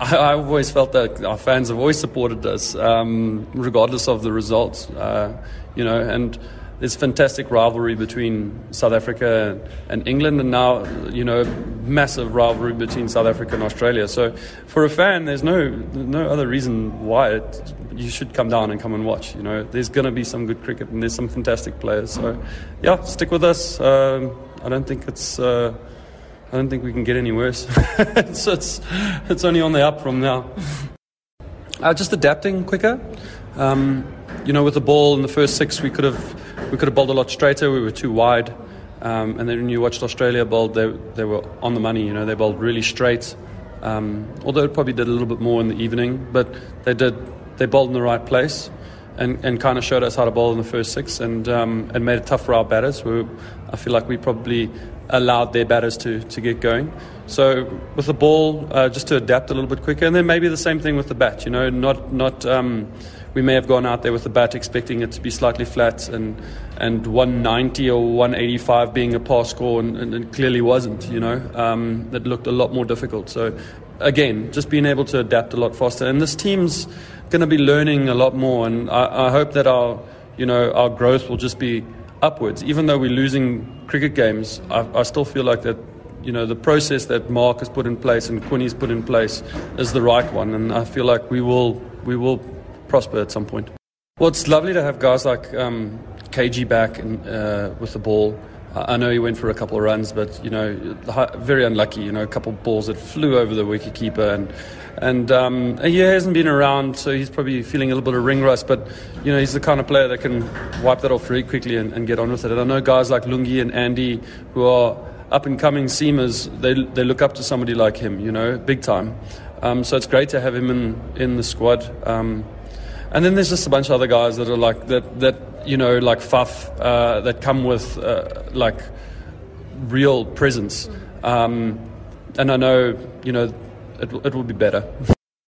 I, I've always felt that our fans have always supported us, um, regardless of the results. Uh, you know, and there's fantastic rivalry between South Africa and England, and now you know massive rivalry between South Africa and Australia. So for a fan, there's no no other reason why it, you should come down and come and watch. You know, there's going to be some good cricket and there's some fantastic players. So yeah, stick with us. Um, I don't think it's. Uh, I don't think we can get any worse. so it's it's only on the up from now. Uh, just adapting quicker. Um, you know, with the ball in the first six, we could have we could have bowled a lot straighter. We were too wide. Um, and then when you watched Australia bowl, they, they were on the money. You know, they bowled really straight. Um, although it probably did a little bit more in the evening, but they did. They bowled in the right place, and, and kind of showed us how to bowl in the first six, and um, and made it tough for our batters. We, I feel like we probably allowed their batters to, to get going. So with the ball, uh, just to adapt a little bit quicker, and then maybe the same thing with the bat. You know, not not. Um, we may have gone out there with the bat expecting it to be slightly flat and and 190 or 185 being a pass score, and, and it clearly wasn't. You know, um, it looked a lot more difficult. So again, just being able to adapt a lot faster, and this team's going to be learning a lot more, and I, I hope that our you know our growth will just be upwards. Even though we're losing cricket games, I, I still feel like that you know, the process that Mark has put in place and Quinny's put in place is the right one, and I feel like we will we will prosper at some point. Well, it's lovely to have guys like um, KG back and, uh, with the ball. I know he went for a couple of runs, but you know, very unlucky. You know, a couple of balls that flew over the wicketkeeper, and and um, he hasn't been around, so he's probably feeling a little bit of ring rust. But you know, he's the kind of player that can wipe that off very quickly and, and get on with it. And I know guys like Lungi and Andy who are up and coming seamers. They they look up to somebody like him. You know, big time. Um, so it's great to have him in in the squad. Um, and then there's just a bunch of other guys that are like that that you know like Faf uh, that come with uh, like real presence. Um, and I know you know it, it will be better.